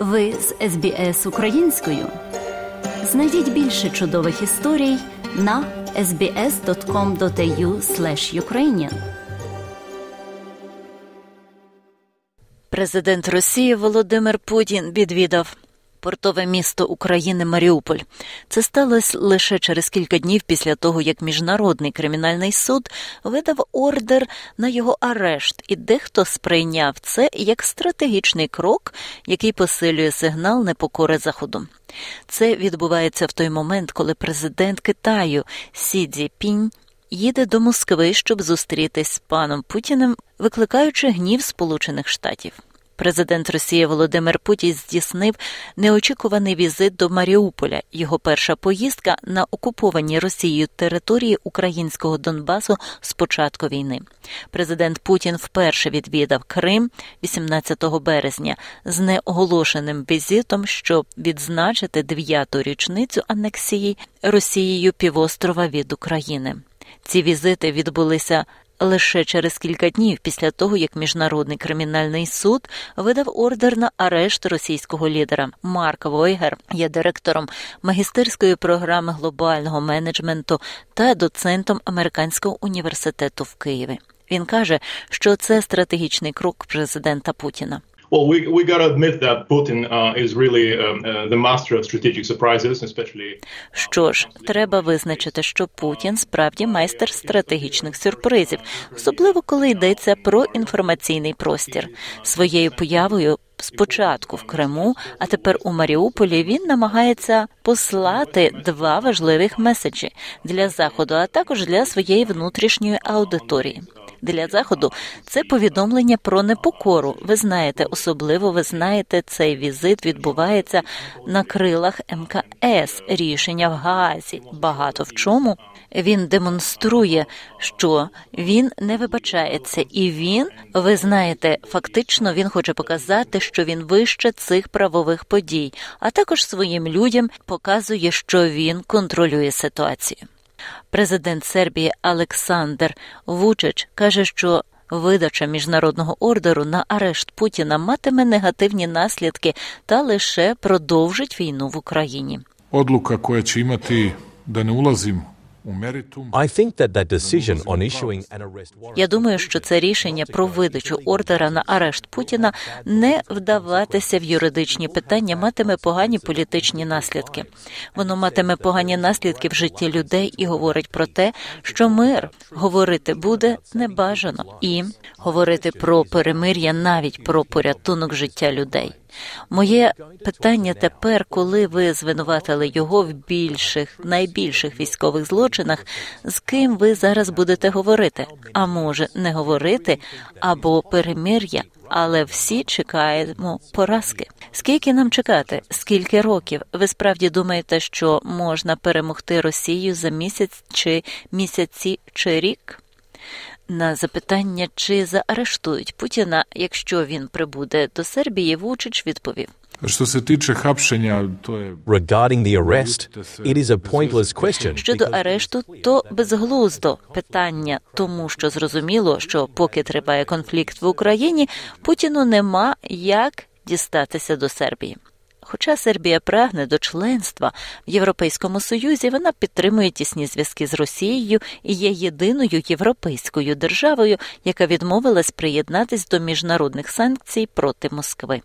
Ви з СБС українською. Знайдіть більше чудових історій на sbs.com.au ukrainian Президент Росії Володимир Путін відвідав портове місто України Маріуполь. Це сталося лише через кілька днів після того, як міжнародний кримінальний суд видав ордер на його арешт, і дехто сприйняв це як стратегічний крок, який посилює сигнал непокори Заходу. Це відбувається в той момент, коли президент Китаю Сі Цзіпінь їде до Москви, щоб зустрітись з паном Путіним, викликаючи гнів Сполучених Штатів. Президент Росії Володимир Путін здійснив неочікуваний візит до Маріуполя. Його перша поїздка на окуповані Росією території українського Донбасу з початку війни. Президент Путін вперше відвідав Крим 18 березня з неоголошеним візитом, щоб відзначити дев'яту річницю анексії Росією півострова від України. Ці візити відбулися лише через кілька днів після того, як міжнародний кримінальний суд видав ордер на арешт російського лідера Марк Войгер, є директором магістерської програми глобального менеджменту та доцентом американського університету в Києві. Він каже, що це стратегічний крок президента Путіна. Well, we we got to admit that Putin uh, is really um, uh, the master of strategic surprises, especially... Що ж, треба визначити, що Путін справді майстер стратегічних сюрпризів, особливо коли йдеться про інформаційний простір. Своєю появою спочатку в Криму, а тепер у Маріуполі він намагається послати два важливих меседжі для заходу, а також для своєї внутрішньої аудиторії для заходу це повідомлення про непокору. Ви знаєте, особливо ви знаєте, цей візит відбувається на крилах МКС. Рішення в Гаазі. Багато в чому він демонструє, що він не вибачається, і він, ви знаєте, фактично він хоче показати, що він вище цих правових подій, а також своїм людям показує, що він контролює ситуацію. Президент Сербії Олександр Вучич каже, що видача міжнародного ордеру на арешт Путіна матиме негативні наслідки та лише продовжить війну в Україні. Одлука, яка чи мати да не ulazim я думаю, що це рішення про видачу ордера на арешт Путіна не вдаватися в юридичні питання матиме погані політичні наслідки. Воно матиме погані наслідки в житті людей і говорить про те, що мир говорити буде небажано, і говорити про перемир'я навіть про порятунок життя людей. Моє питання тепер, коли ви звинуватили його в більших, найбільших військових злочинах, з ким ви зараз будете говорити? А може не говорити або перемир'я? Але всі чекаємо поразки. Скільки нам чекати? Скільки років? Ви справді думаєте, що можна перемогти Росію за місяць чи місяці чи рік? На запитання, чи заарештують Путіна, якщо він прибуде до Сербії, Вучич відповів. Що се тиче хапшення, то Regarding the arrest, it is a pointless question. Щодо арешту, то безглуздо питання, тому що зрозуміло, що поки триває конфлікт в Україні, Путіну нема як дістатися до Сербії. Хоча Сербія прагне до членства в Європейському Союзі, вона підтримує тісні зв'язки з Росією і є єдиною європейською державою, яка відмовилась приєднатись до міжнародних санкцій проти Москви.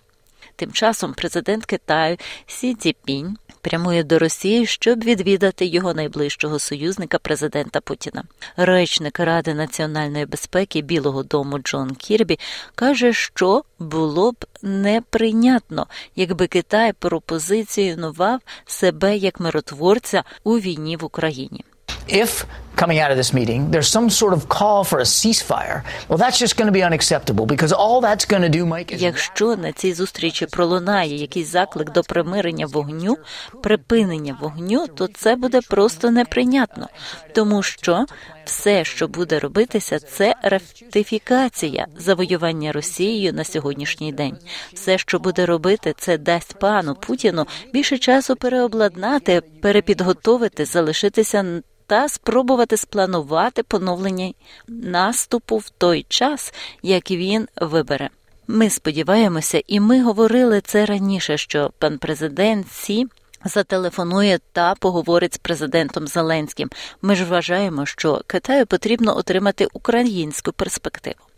Тим часом президент Китаю Сі Цзіпінь прямує до Росії, щоб відвідати його найближчого союзника президента Путіна. Речник Ради національної безпеки Білого Дому Джон Кірбі каже, що було б неприйнятно, якби Китай пропозиціонував себе як миротворця у війні в Україні. If coming out of this meeting, there's some sort of call for a ceasefire. Well, that's just going to be unacceptable because all that's going to do, Mike, is... Якщо на цій зустрічі пролунає якийсь заклик до примирення вогню, припинення вогню, то це буде просто неприйнятно, тому що все, що буде робитися, це ратифікація завоювання Росією на сьогоднішній день. Все, що буде робити, це дасть пану Путіну більше часу переобладнати, перепідготовити, залишитися та спробувати спланувати поновлення наступу в той час, як він вибере. Ми сподіваємося, і ми говорили це раніше, що пан президент Сі зателефонує та поговорить з президентом Зеленським. Ми ж вважаємо, що Китаю потрібно отримати українську перспективу.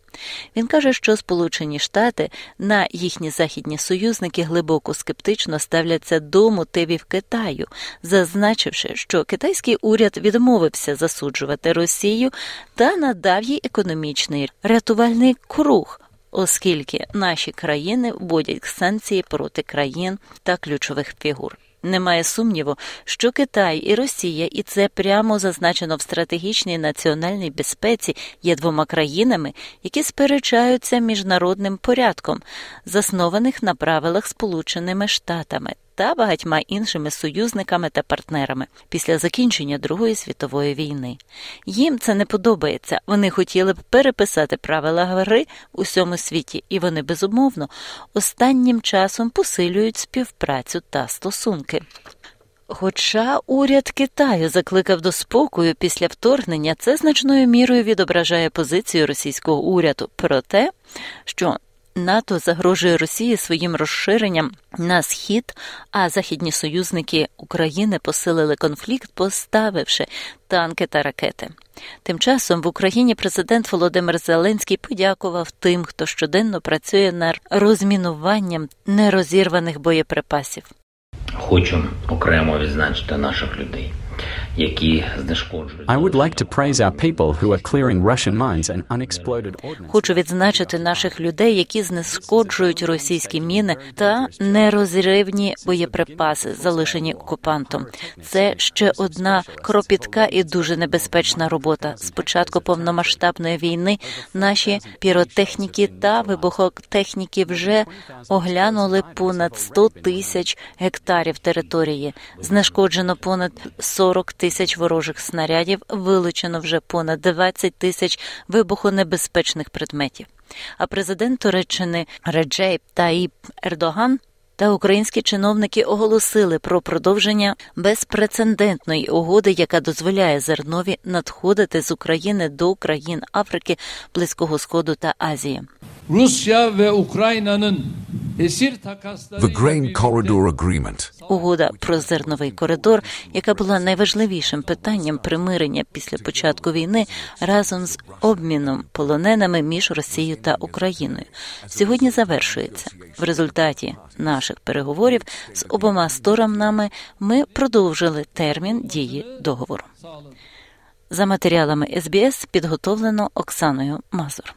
Він каже, що Сполучені Штати на їхні західні союзники глибоко скептично ставляться до мотивів Китаю, зазначивши, що китайський уряд відмовився засуджувати Росію та надав їй економічний рятувальний круг. Оскільки наші країни вводять санкції проти країн та ключових фігур. Немає сумніву, що Китай і Росія, і це прямо зазначено в стратегічній національній безпеці, є двома країнами, які сперечаються міжнародним порядком, заснованих на правилах Сполученими Штатами та багатьма іншими союзниками та партнерами після закінчення Другої світової війни. Їм це не подобається. Вони хотіли б переписати правила гри у всьому світі, і вони безумовно останнім часом посилюють співпрацю та стосунки. Хоча уряд Китаю закликав до спокою після вторгнення, це значною мірою відображає позицію російського уряду про те, що НАТО загрожує Росії своїм розширенням на схід, а західні союзники України посилили конфлікт, поставивши танки та ракети. Тим часом в Україні президент Володимир Зеленський подякував тим, хто щоденно працює над розмінуванням нерозірваних боєприпасів. Хочу окремо відзначити наших людей, які знешкоджують. I would like to praise our people who are clearing Russian mines and unexploded ordnance. Хочу відзначити наших людей, які знескоджують російські міни та нерозривні боєприпаси, залишені окупантом. Це ще одна кропітка і дуже небезпечна робота. З початку повномасштабної війни наші піротехніки та вибухотехніки вже оглянули понад 100 тисяч гектарів території. Знешкоджено понад 40 тисяч ворожих снарядів, вилучено вже понад 20 тисяч вибухонебезпечних предметів. А президент Туреччини Реджейп Таїп Ердоган та українські чиновники оголосили про продовження безпрецедентної угоди, яка дозволяє зернові надходити з України до країн Африки, Близького Сходу та Азії. Ukrayna'nın esir takasları The Grain Corridor Agreement Угода про зерновий коридор, яка була найважливішим питанням примирення після початку війни разом з обміном полоненими між Росією та Україною, сьогодні завершується. В результаті наших переговорів з обома сторонами ми продовжили термін дії договору. За матеріалами СБС підготовлено Оксаною Мазур.